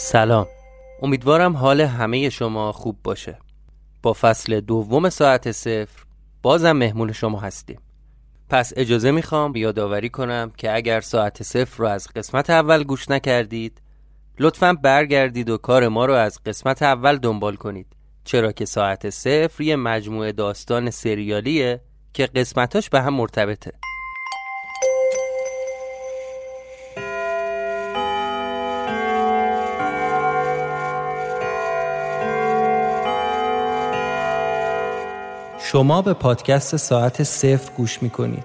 سلام. امیدوارم حال همه شما خوب باشه. با فصل دوم ساعت صفر بازم مهمون شما هستیم. پس اجازه می‌خوام یادآوری کنم که اگر ساعت صفر رو از قسمت اول گوش نکردید لطفا برگردید و کار ما رو از قسمت اول دنبال کنید. چرا که ساعت صفر یه مجموعه داستان سریالیه که قسمتاش به هم مرتبطه. شما به پادکست ساعت صفر گوش می‌کنید.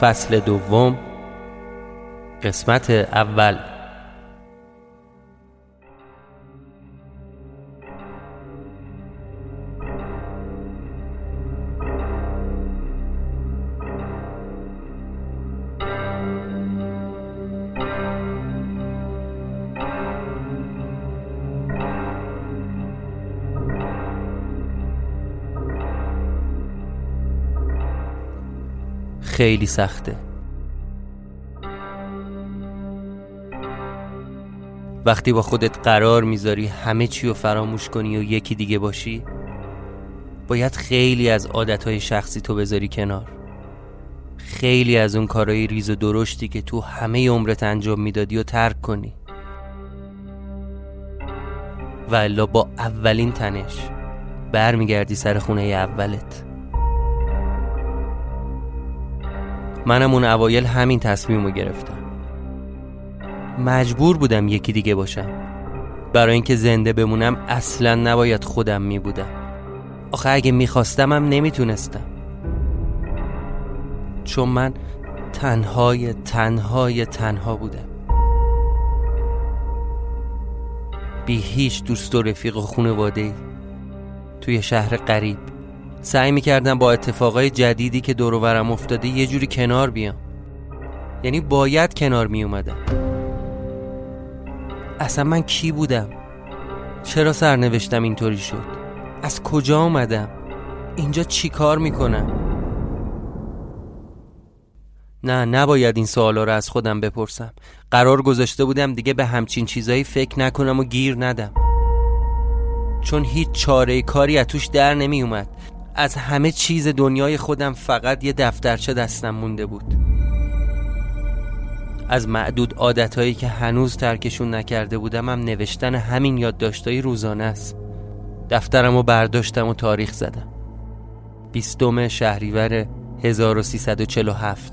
فصل دوم قسمت اول. خیلی سخته. وقتی با خودت قرار می‌ذاری همه چی رو فراموش کنی و یکی دیگه باشی باید خیلی از عادتهای شخصی تو بذاری کنار. خیلی از اون کارهای ریز و درشتی که تو همه عمرت انجام می‌دادی و ترک کنی. و الا با اولین تنش برمیگردی سر خونه اولت. منم اون اوایل همین تصمیم رو گرفتم. مجبور بودم یکی دیگه باشم. برای اینکه زنده بمونم اصلا نباید خودم می بودم آخه اگه می‌خواستم هم نمی‌تونستم. چون من تنهای تنهای تنها بودم. بی هیچ دوست و رفیق و خانواده توی شهر غریب. سعی می‌کردم با اتفاقای جدیدی که دور و برم افتاده یه جوری کنار بیام. یعنی باید کنار میومدم اصلا من کی بودم؟ چرا سرنوشتم اینطوری شد؟ از کجا آمدم اینجا چی کار می‌کنم؟ نه نباید این سوالا رو از خودم بپرسم. قرار گذاشته بودم دیگه به همچین چیزایی فکر نکنم و گیر ندم. چون هیچ چاره کاری از توش در نمی اومد از همه چیز دنیای خودم فقط یه دفترچه دستم مونده بود. از معدود عادتهایی که هنوز ترکشون نکرده بودم هم نوشتن همین یادداشتای روزانه است. دفترم رو برداشتم و تاریخ زدم. بیستم شهریور 1347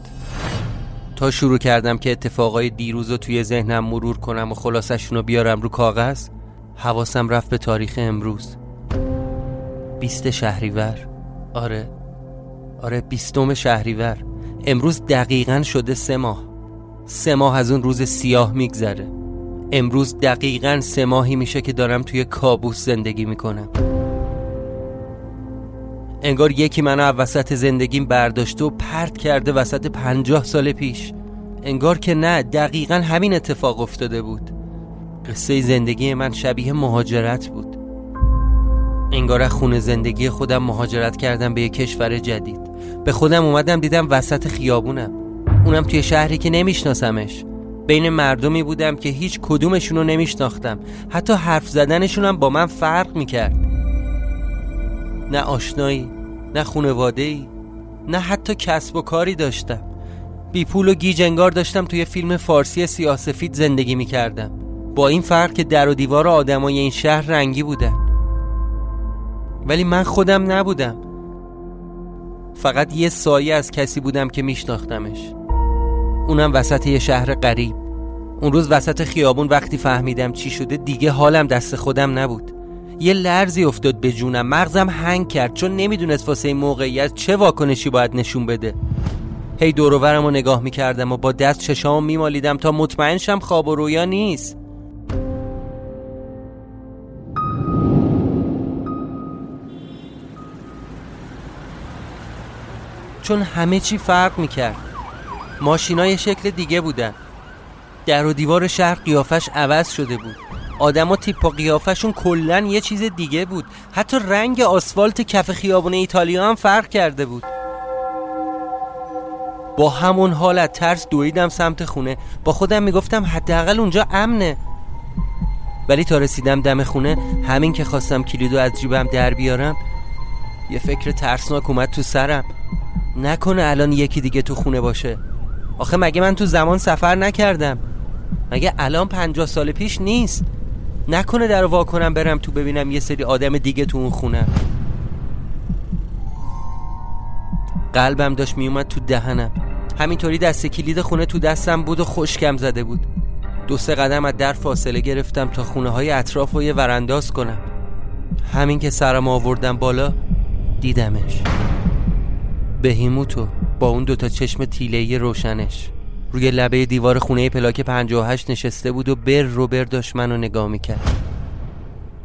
تا شروع کردم که اتفاقای دیروز رو توی ذهنم مرور کنم و خلاصشون رو بیارم رو کاغذ حواسم رفت به تاریخ امروز. بیست شهریور. آره. آره بیستم شهریور. امروز دقیقا شده سه ماه. سه ماه از اون روز سیاه میگذره. امروز دقیقا سه ماهی میشه که دارم توی کابوس زندگی می‌کنم. انگار یکی منو وسط زندگیم برداشته و پرت کرده وسط پنجاه سال پیش. انگار که نه دقیقا همین اتفاق افتاده بود. قصه زندگی من شبیه مهاجرت بود. انگار خونه زندگی خودم مهاجرت کردم به یک کشور جدید. به خودم اومدم دیدم وسط خیابونم. اونم توی شهری که نمیشناسمش. بین مردمی بودم که هیچ کدومشون رو نمیشناختم. حتی حرف زدنشونم با من فرق می‌کرد. نه آشنایی نه خونواده نه حتی کسب و کاری داشتم. بی پول و گیج انگار داشتم توی فیلم فارسی سیاسفید زندگی می‌کردم. با این فرق که در و دیوار آدمای این شهر رنگی بودن. ولی من خودم نبودم. فقط یه سایه از کسی بودم که میشناختمش. اونم وسط یه شهر غریب. اون روز وسط خیابون وقتی فهمیدم چی شده دیگه حالم دست خودم نبود. یه لرزی افتاد به جونم. مغزم هنگ کرد. چون نمی‌دونست واسه این موقعیت چه واکنشی باید نشون بده. هی دوروورم رو نگاه می‌کردم و با دست چشام میمالیدم تا مطمئن شم خواب و رویا نیست. چون همه چی فرق می‌کرد. ماشینای شکل دیگه بودن. در و دیوار شهر قیافش عوض شده بود. آدما تیپ و قیافشون کلا یه چیز دیگه بود. حتی رنگ آسفالت کف خیابون ایتالیا هم فرق کرده بود. با همون حالت ترس دویدم سمت خونه. با خودم می‌گفتم حداقل اونجا امنه. ولی تا رسیدم دم خونه همین که خواستم کلیدو از جیبم در بیارم یه فکر ترسناک اومد تو سرم. نکنه الان یکی دیگه تو خونه باشه. آخه مگه من تو زمان سفر نکردم؟ مگه الان پنجاه سال پیش نیست؟ نکنه در وا کنم برم تو ببینم یه سری آدم دیگه تو اون خونه. قلبم داشت میومد تو دهنم. همینطوری دست کلید خونه تو دستم بود و خشکم زده بود. دو سه قدم از در فاصله گرفتم تا خونه های اطراف رو یه ورانداز کنم. همین که سرم آوردم بالا دیدمش. بهیموتو با اون دوتا چشم تیلهی روشنش. روی لبه دیوار خونه پلاک 58 نشسته بود و بر رو بر داشت منو نگاه می‌کرد.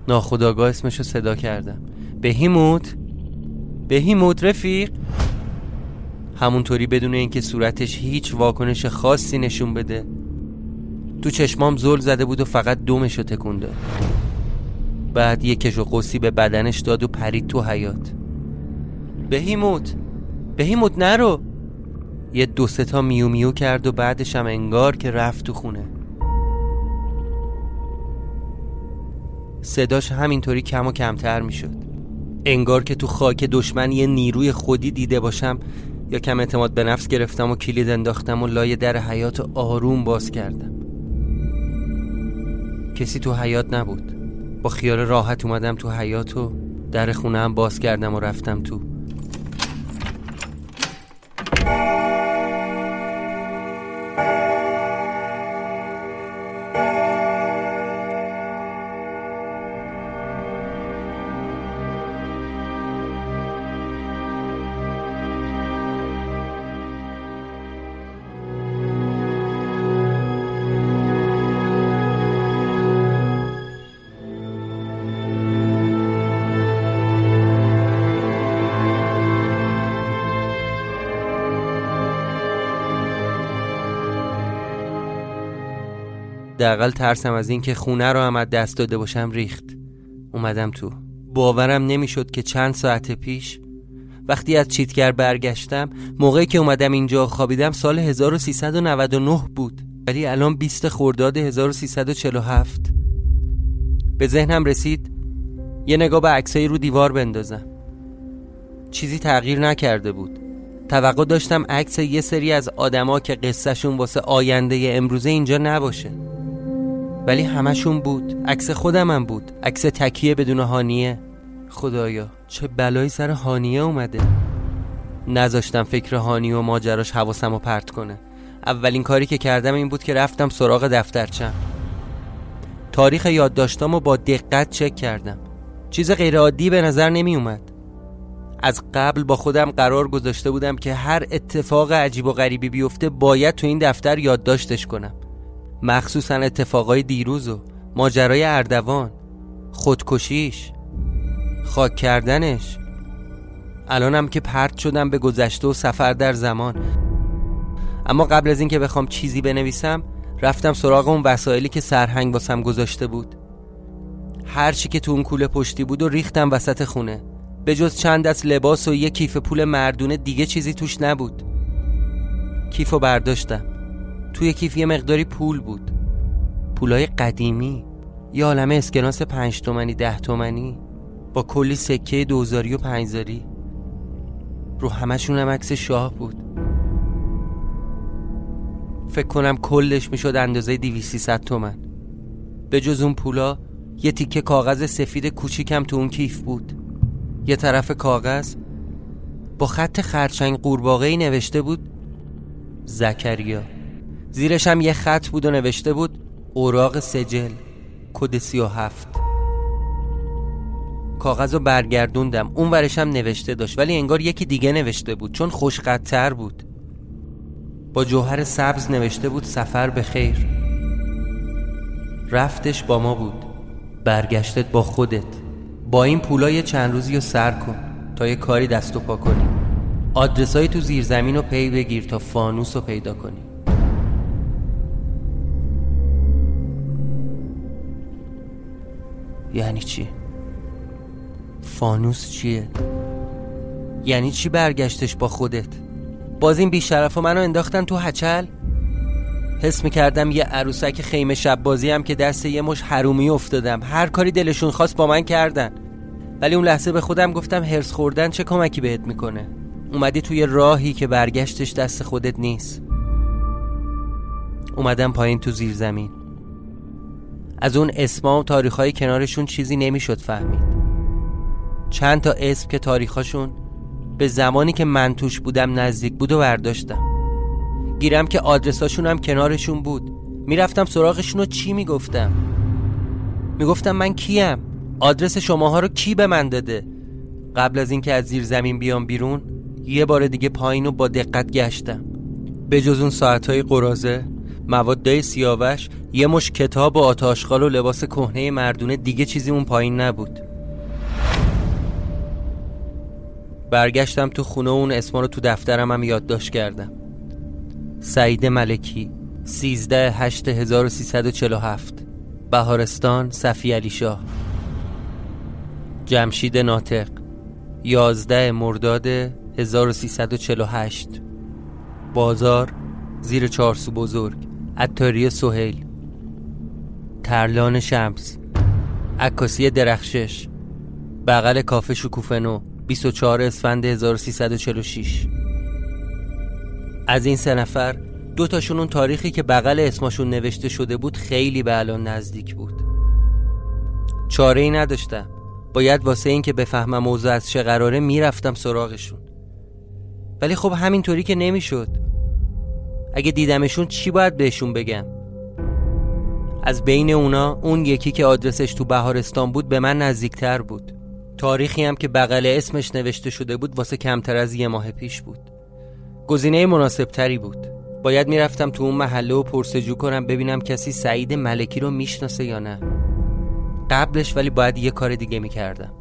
ناخداگاه اسمشو صدا کردم. بهیموت بهیموت رفیق؟ همونطوری بدون اینکه صورتش هیچ واکنش خاصی نشون بده. تو چشمام زل زده بود و فقط دومشو تکون داد. بعد یه کش و قوسی به بدنش داد و پرید تو حیات بهیموت بهیموت نرو. یه دو تا میو میو کرد و بعدش هم انگار که رفت تو خونه. صداش همینطوری کم و کمتر می‌شد. انگار که تو خاک دشمن یه نیروی خودی دیده باشم یا کم اعتماد به نفس گرفتم و کلید انداختم و لای در حیات آروم باز کردم. کسی تو حیات نبود. با خیال راحت اومدم تو حیات و در خونه هم باز کردم و رفتم تو. حداقل ترسم از اینکه خونه رو هم دست داده باشم ریخت. اومدم تو. باورم نمی‌شد که چند ساعت پیش وقتی از چیتگر برگشتم موقعی که اومدم اینجا خوابیدم سال 1399 بود. ولی الان 20 خرداد 1347 به ذهنم رسید یه نگاه به عکسایی رو دیوار بندازم. چیزی تغییر نکرده بود. توقع داشتم عکس یه سری از آدما که قصهشون واسه آینده امروزه اینجا نباشه. ولی همشون بود. عکس خودمم بود. عکس تکیه بدون هانیه. خدایا چه بلایی سر هانیه اومده. نذاشتم فکر هانی و ماجراش حواسم رو پرت کنه. اولین کاری که کردم این بود که رفتم سراغ دفترچم. تاریخ یادداشتامو با دقت چک کردم. چیز غیرعادی به نظر نمی اومد از قبل با خودم قرار گذاشته بودم که هر اتفاق عجیب و غریبی بیفته باید تو این دفتر یادداشتش کنم. مخصوصا اتفاقای دیروز و ماجرای اردوان خودکشیش خاک کردنش. الانم که پرت شدم به گذشته و سفر در زمان. اما قبل از اینکه بخوام چیزی بنویسم رفتم سراغ اون وسایلی که سرهنگ واسم گذاشته بود. هر چی که تو اون کوله پشتی بود و ریختم وسط خونه. به جز چند از لباس و یه کیف پول مردونه دیگه چیزی توش نبود. کیفو برداشتم. توی کیف یه مقداری پول بود. پولای قدیمی. یه عالمه اسکناس پنج تومنی ده تومنی. با کلی سکه دوزاری و پنجزاری. رو همشون هم عکس شاه بود. فکر کنم کلش می‌شد اندازه ست تومن. به جز اون پولا یه تیکه کاغذ سفید کوچیکم تو اون کیف بود. یه طرف کاغذ با خط خرچنگ قورباغه نوشته بود زکریا. زیرش هم یه خط بود و نوشته بود اوراق سجل کد سی و هفت. کاغذ رو برگردوندم. اون ورش هم نوشته داشت ولی انگار یکی دیگه نوشته بود چون خوشقدتر بود. با جوهر سبز نوشته بود سفر به خیر. رفتش با ما بود. برگشتت با خودت. با این پولای چند روزی رو سر کن تا یه کاری دست و پا کنی. آدرسایی تو زیر زمین رو پی بگیر تا فانوس رو پیدا کنی. یعنی چی؟ فانوس چیه؟ یعنی چی برگشتش با خودت؟ باز این بیشرف منو انداختن تو هچل؟ حس می‌کردم یه عروسک خیمه شب بازی هم که دست یه مش حرومی افتادم هر کاری دلشون خواست با من کردن ولی اون لحظه به خودم گفتم هرس خوردن چه کمکی بهت می‌کنه اومدی توی راهی که برگشتش دست خودت نیست اومدم پایین تو زیر زمین از اون اسما و تاریخهای کنارشون چیزی نمی‌شد فهمید. چند تا اسم که تاریخاشون به زمانی که من توش بودم نزدیک بود و برداشتم. گیرم که آدرساشون هم کنارشون بود. می‌رفتم سراغشون رو چی می‌گفتم؟ می‌گفتم من کیم؟ آدرس شماها رو کی به من داده؟ قبل از اینکه از زیر زمین بیام بیرون یه بار دیگه پایین رو با دقت گشتم. به جز اون ساعتهای قرازه موادای سیاوش یه مش کتاب و آتاشخال و لباس کهنه مردونه دیگه چیزی اون پایین نبود. برگشتم تو خونه اون اسما رو تو دفترم هم یادداشت کردم. سعید ملکی 13 8 1347 بهارستان صفی علی شاه. جمشید ناطق 11 مرداد 1348 بازار زیر چارسو بزرگ. عطاری سهیل ترلان شمس عکاسی درخشش بغل کافه شکوفنو 24 اسفند 1346 از این سه نفر دو تاشون اون تاریخی که بغل اسمشون نوشته شده بود خیلی به الان نزدیک بود. چاره ای نداشتم. باید واسه این که بفهمم موضوع از چه قراره می‌رفتم سراغشون. ولی خب همینطوری که نمی‌شد. اگه دیدمشون چی باید بهشون بگم؟ از بین اونا اون یکی که آدرسش تو بهارستان بود به من نزدیکتر بود. تاریخی هم که بغل اسمش نوشته شده بود واسه کمتر از یه ماه پیش بود. گزینه مناسب تری بود. باید می‌رفتم تو اون محله و پرسجو کنم ببینم کسی سعید ملکی رو می‌شناسه یا نه. قبلش ولی باید یه کار دیگه می‌کردم.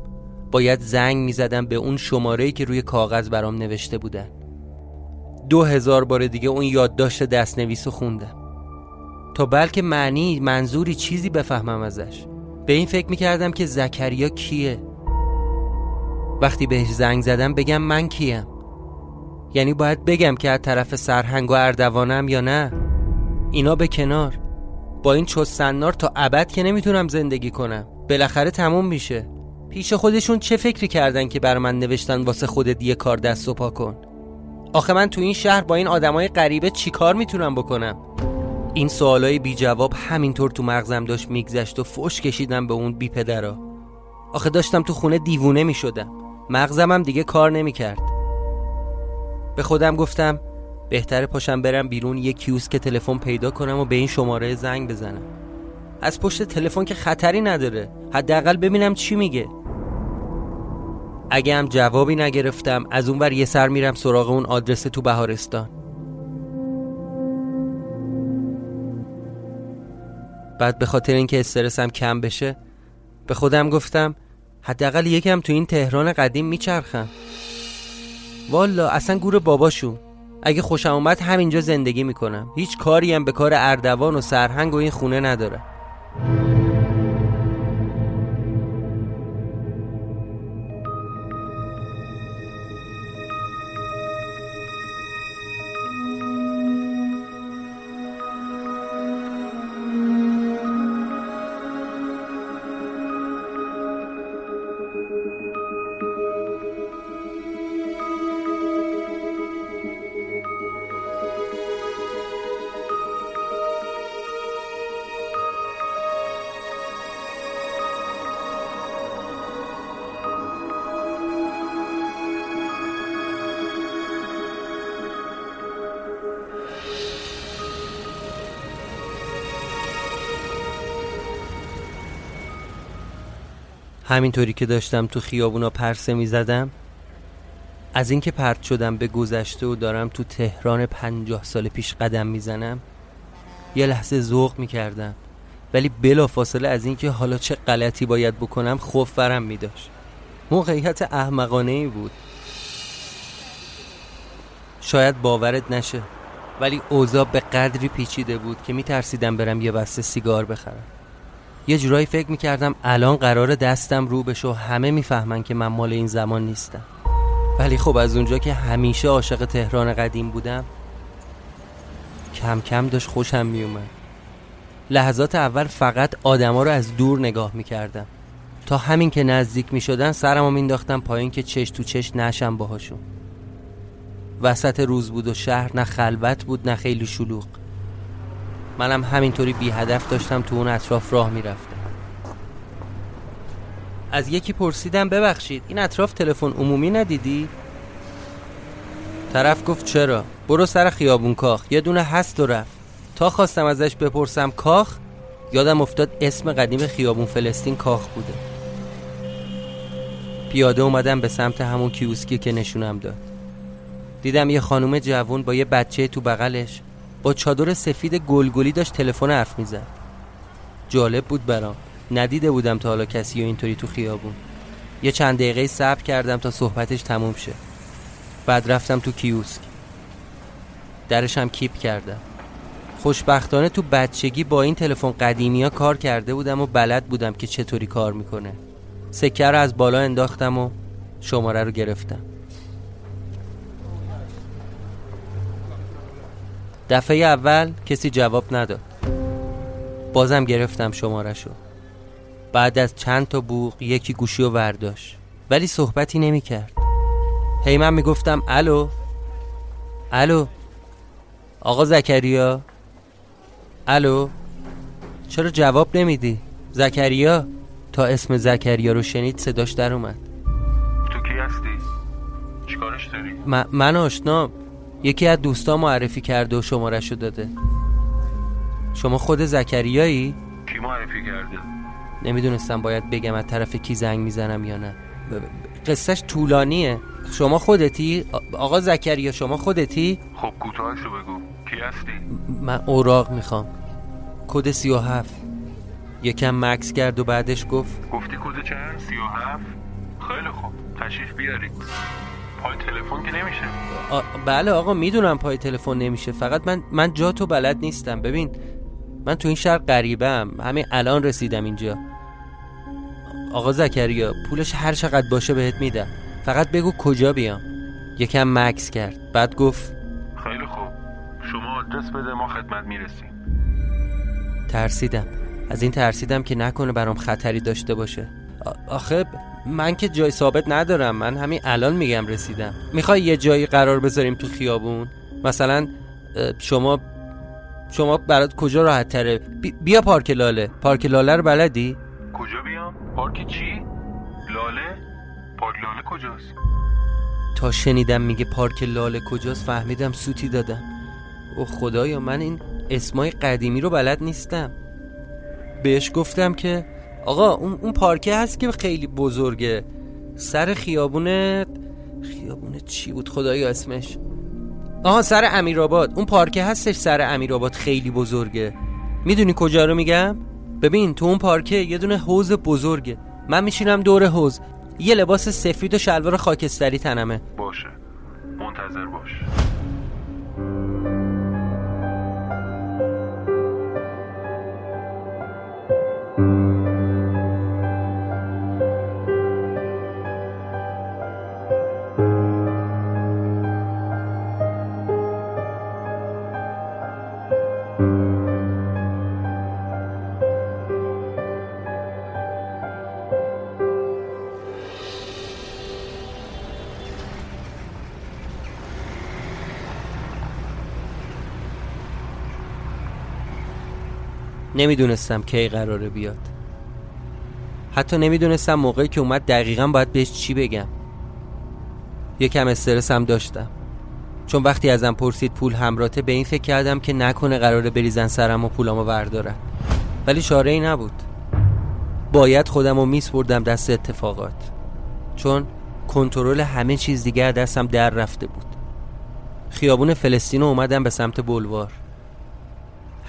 باید زنگ می‌زدم به اون شماره‌ای که روی کاغذ برام نوشته بودن. دو هزار بار دیگه اون یادداشت دستنویس رو خوندم تا بلکه معنی منظوری چیزی بفهمم ازش. به این فکر می‌کردم که زکریا کیه. وقتی بهش زنگ زدم بگم من کیم. یعنی باید بگم که از طرف سرهنگ و اردوانم یا نه. اینا به کنار. با این چستنار تا ابد که نمی‌تونم زندگی کنم. بالاخره تموم میشه. پیش خودشون چه فکری کردن که بر من نوشتن واسه خودت یه کار دست و پا کن؟ آخه من تو این شهر با این آدمای غریبه چیکار می‌تونم بکنم؟ این سوالای بی جواب همینطور تو مغزم داشت میگذشت و فوش کشیدم به اون بی پدرا آخه داشتم تو خونه دیوونه می‌شدم. مغزم هم دیگه کار نمی‌کرد. به خودم گفتم بهتره پاشم برم بیرون یه کیوس که تلفن پیدا کنم و به این شماره زنگ بزنم. از پشت تلفن که خطری نداره. حداقل ببینم چی میگه. اگه هم جوابی نگرفتم از اونور یه سر میرم سراغ اون آدرس تو بهارستان. بعد به خاطر اینکه استرسم کم بشه به خودم گفتم حداقل یکم تو این تهران قدیم میچرخم. والا اصلا گور باباشون اگه خوشم اومد همینجا زندگی می‌کنم. هیچ کاری هم به کار اردوان و سرهنگ و این خونه ندارم همینطوری که داشتم تو خیابونا پرسه می زدم از اینکه پرت شدم به گذشته و دارم تو تهران پنجاه سال پیش قدم می‌زنم یه لحظه ذوق می کردم ولی بلا فاصله از اینکه حالا چه غلطی باید بکنم خوف برم می داشت موقعیت احمقانه ای بود. شاید باورت نشه ولی اوضاع به قدری پیچیده بود که می ترسیدم برم یه بسته سیگار بخرم. یه جورایی فکر می‌کردم الان قرار دستم رو بشه و همه می‌فهمن که من مال این زمان نیستم. ولی خب از اونجا که همیشه عاشق تهران قدیم بودم کم کم داشت خوشم میومد لحظات اول فقط آدما رو از دور نگاه می‌کردم. تا همین که نزدیک می‌شدن سرمو مینداختم پایین که چش تو چش نشم باهاشون. وسط روز بود و شهر نه خلوت بود نه خیلی شلوغ. منم همینطوری بی هدف داشتم تو اون اطراف راه می‌رفتم. از یکی پرسیدم ببخشید این اطراف تلفن عمومی ندیدی؟ طرف گفت چرا؟ برو سر خیابون کاخ. یه دونه هست و رفت. تا خواستم ازش بپرسم کاخ؟ یادم افتاد اسم قدیم خیابون فلسطین کاخ بوده. پیاده اومدم به سمت همون کیوسکی که نشونم داد. دیدم یه خانوم جوون با یه بچه تو بغلش. با چادر سفید گلگلی داشت تلفن حرف می‌زد. جالب بود برام. ندیده بودم تا حالا کسی و اینطوری تو خیابون. یه چند دقیقه صبر کردم تا صحبتش تموم شه. بعد رفتم تو کیوسک. درشم کیپ کردم. خوشبختانه تو بچگی با این تلفن قدیمی ها کار کرده بودم و بلد بودم که چطوری کار می‌کنه. سکه رو از بالا انداختم و شماره رو گرفتم. دفعه اول کسی جواب نداد. بازم گرفتم شماره شو بعد از چند تا بوق یکی گوشی و ورداش ولی صحبتی نمی کرد هی من می‌گفتم الو؟ الو؟ آقا زکریا؟ الو؟ چرا جواب نمیدی؟ زکریا؟ تا اسم زکریا رو شنید صداش در اومد. تو کی هستی؟ چیکارش داری؟ من آشنا یکی از دوستا معرفی کرده و شمارش داده شما خود زکریایی؟ کی معرفی کرده؟ نمی‌دونستم باید بگم از طرف کی زنگ می‌زنم یا نه قصهش طولانیه شما خودتی؟ آقا زکریا شما خودتی؟ خب کوتاهشو بگو کی هستی؟ من اوراق می‌خوام کد سی و هفت یکم مکس کرد و بعدش گفت گفتی کد چند؟ سی و هفت؟ خیلی خوب تشریف بیارید پای تلفن که نمیشه. بله آقا می‌دونم پای تلفن نمیشه. فقط من من جا تو بلد نیستم. ببین من تو این شهر غریبم همین الان رسیدم اینجا. آقا زکریا پولش هر چقدر باشه بهت میدم. فقط بگو کجا بیام. یکم مکس کرد. بعد گفت خیلی خوب. شما آدرس بده ما خدمت می‌رسیم. ترسیدم. از این ترسیدم که نکنه برام خطری داشته باشه. آخه من که جای ثابت ندارم من همین الان میگم رسیدم می‌خوای یه جایی قرار بذاریم تو خیابون مثلا شما شما برات کجا راحت تره بیا پارک لاله پارک لاله رو بلدی؟ کجا بیام؟ پارک چی؟ لاله؟ پارک لاله کجاست؟ تا شنیدم میگه پارک لاله کجاست فهمیدم سوتی دادم او خدایا من این اسمای قدیمی رو بلد نیستم بهش گفتم که آقا اون, اون پارکه هست که خیلی بزرگه. سر خیابونه خیابونه چی بود؟ خدایا اسمش. آها سر امیرآباد. اون پارکه هستش سر امیرآباد. خیلی بزرگه. می‌دونی کجا رو میگم؟ ببین تو اون پارکه یه دونه حوز بزرگه. من میشینم دور حوز یه لباس سفید و شلوار خاکستری تنمه. باشه. منتظر باش. نمی‌دونستم کی قراره بیاد. حتی نمی‌دونستم موقعی که اومد دقیقا باید بهش چی بگم. یکم استرس هم داشتم. چون وقتی ازم پرسید پول همراته به این فکر کردم که نکنه قراره بریزن سرم و پولامو وردارن. ولی چاره ای نبود. باید خودم رو میسپردم دست اتفاقات. چون کنترل همه چیز دیگه دستم در رفته بود. خیابون فلسطین اومدم به سمت بلوار.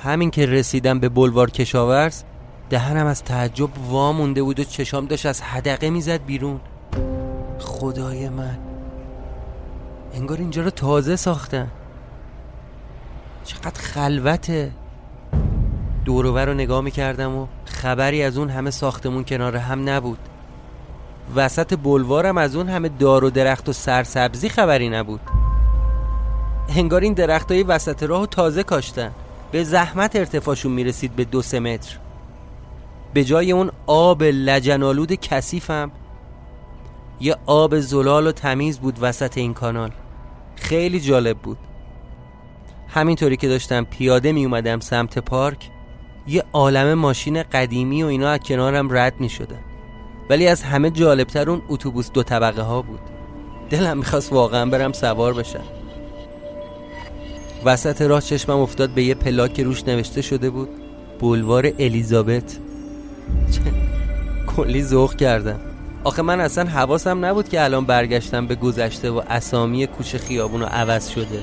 همین که رسیدم به بلوار کشاورز دهنم از تعجب وا مونده بود و چشام داشت از حدقه می‌زد بیرون. خدای من. انگار اینجا رو تازه ساختن. چقدر خلوته. دورور رو نگاه می‌کردم و خبری از اون همه ساختمون کنار هم نبود. وسط بلوارم از اون همه دار و درخت و سرسبزی خبری نبود. انگار این درخت های وسط راه تازه کاشتن. به زحمت ارتفاعشون می‌رسید به دو سه متر. به جای اون آب لجنالود کثیفم. یه آب زلال و تمیز بود وسط این کانال. خیلی جالب بود. همینطوری که داشتم پیاده می اومدم سمت پارک یه عالم ماشین قدیمی و اینا از کنارم رد می شده ولی از همه جالبتر اون اتوبوس دو طبقه ها بود. دلم می‌خواست واقعا برم سوار بشم. وسط راه چشمم افتاد به یه پلاک روش نوشته شده بود بولوار الیزابت. کلی ذوق کردم. آخه من اصلا حواسم نبود که الان برگشتم به گذشته و اسامی کوچه خیابون رو عوض شده.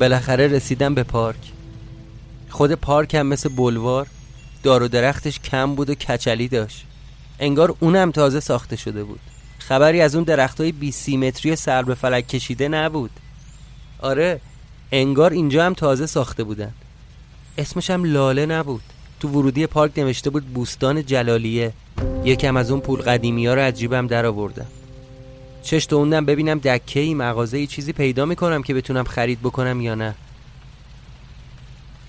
بالاخره رسیدم به پارک. خود پارک هم مثل بلوار دار و درختش کم بود و کچلی داشت. انگار اونم تازه ساخته شده بود. خبری از اون درخت های 20 متری سر به فلک کشیده نبود. آره انگار اینجا هم تازه ساخته بودن. اسمش هم لاله نبود. تو ورودی پارک نوشته بود بوستان جلالیه. یکم از اون پول قدیمی ها رو از جیبم در آوردم. چش اوندم ببینم دکه ای مغازه ای چیزی پیدا می‌کنم که بتونم خرید بکنم یا نه.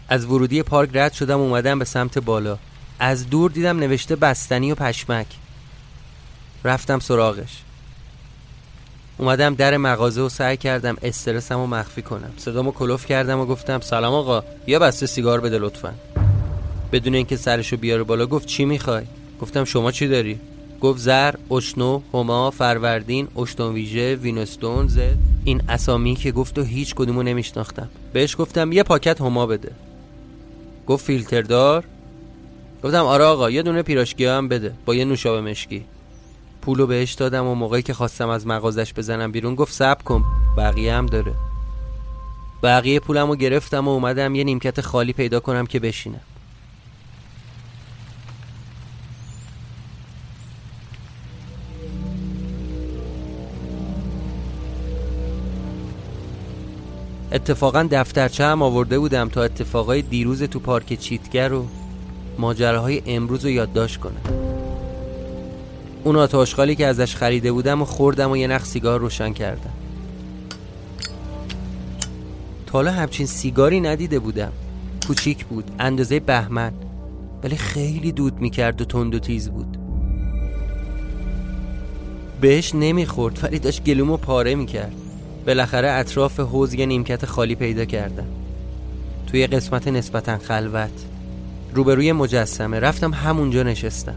از ورودی پارک رد شدم اومدم به سمت بالا. از دور دیدم نوشته بستنی و پشمک. رفتم سراغش. اومدم در مغازه و سعی کردم استرسم رو مخفی کنم. صدامو کلوف کردم و گفتم سلام آقا یا بسته سیگار بده لطفا. بدون اینکه سرشو بیاره بالا گفت چی می‌خوای؟ گفتم شما چی داری؟ گفت زر اشنو هما فروردین اشتون ویژه وینستون زد. این اسامی که گفت و هیچ کدومو نمیشناختم. بهش گفتم یه پاکت هما بده. گفت فیلتر دار گفتم آره آقا یه دونه پیراشکی هم بده با یه نوشابه مشکی. پولو بهش دادم و موقعی که خواستم از مغازش بزنم بیرون گفت سب کن بقیه هم داره. بقیه پولم رو گرفتم و اومدم یه نیمکت خالی پیدا کنم که بشینم. اتفاقا دفترچه هم آورده بودم تا اتفاقای دیروز تو پارک چیتگر و ماجراهای امروز رو یادداشت کنم. اون آتاشخالی که ازش خریده بودم و خوردم و یه نخ سیگار روشن کردم. تا حالا همچین سیگاری ندیده بودم. کوچیک بود اندازه بهمن. ولی خیلی دود می‌کرد و تند و تیز بود. بهش نمی‌خورد ولی داشت گلومو پاره می‌کرد. بالاخره اطراف حوز یه نیمکت خالی پیدا کردم. توی قسمت نسبتا خلوت. روبروی مجسمه. رفتم همونجا نشستم.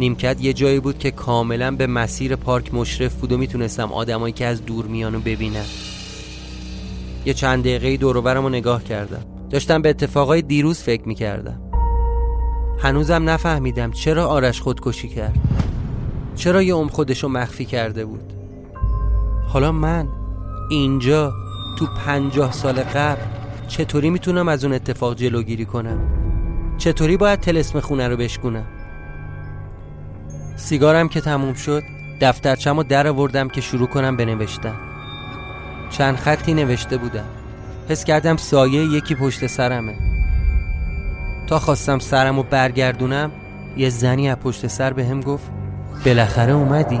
نیمکت یه جایی بود که کاملا به مسیر پارک مشرف بود و می‌تونستم آدمایی که از دور میانو ببینم یه چند دقیقه دور رو نگاه کردم. داشتم به اتفاقای دیروز فکر می‌کردم. هنوزم نفهمیدم چرا آرش خودکشی کرد. چرا یه ام خودشو مخفی کرده بود. حالا من اینجا تو پنجاه سال قبل چطوری می‌تونم از اون اتفاق جلوگیری کنم؟ چطوری باید تلسم خونه رو بشکونم؟ سیگارم که تموم شد دفترچم و در آوردم که شروع کنم بنوشتن چند خطی نوشته بودم. حس کردم سایه یکی پشت سرمه. تا خواستم سرم رو برگردونم یه زنی از پشت سر به هم گفت بالاخره اومدی؟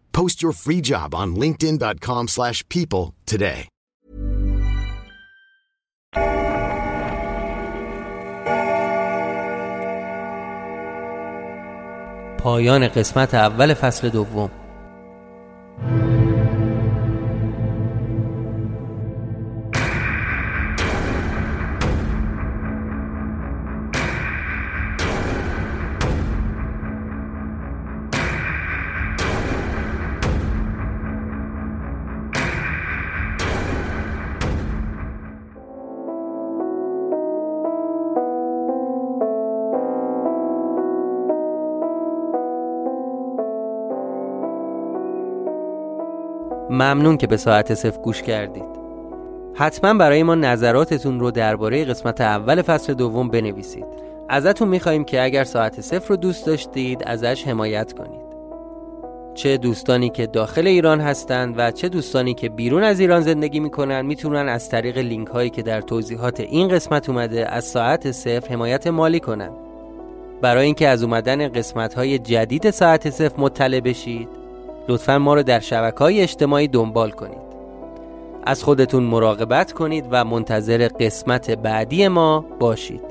Post your free job on linkedin.com/people slash people today. پایان قسمت اول فصل دوم ممنون که به ساعت صفر گوش کردید. حتما برای ما نظراتتون رو درباره قسمت اول فصل دوم بنویسید. ازتون میخواییم که اگر ساعت صفر رو دوست داشتید ازش حمایت کنید. چه دوستانی که داخل ایران هستند و چه دوستانی که بیرون از ایران زندگی می‌کنن می‌تونن از طریق لینک هایی که در توضیحات این قسمت اومده از ساعت صفر حمایت مالی کنن برای اینکه از اومدن قسمت های جدید ساعت صفر مطلع بشید لطفا ما رو در شبکه های اجتماعی دنبال کنید. از خودتون مراقبت کنید و منتظر قسمت بعدی ما باشید.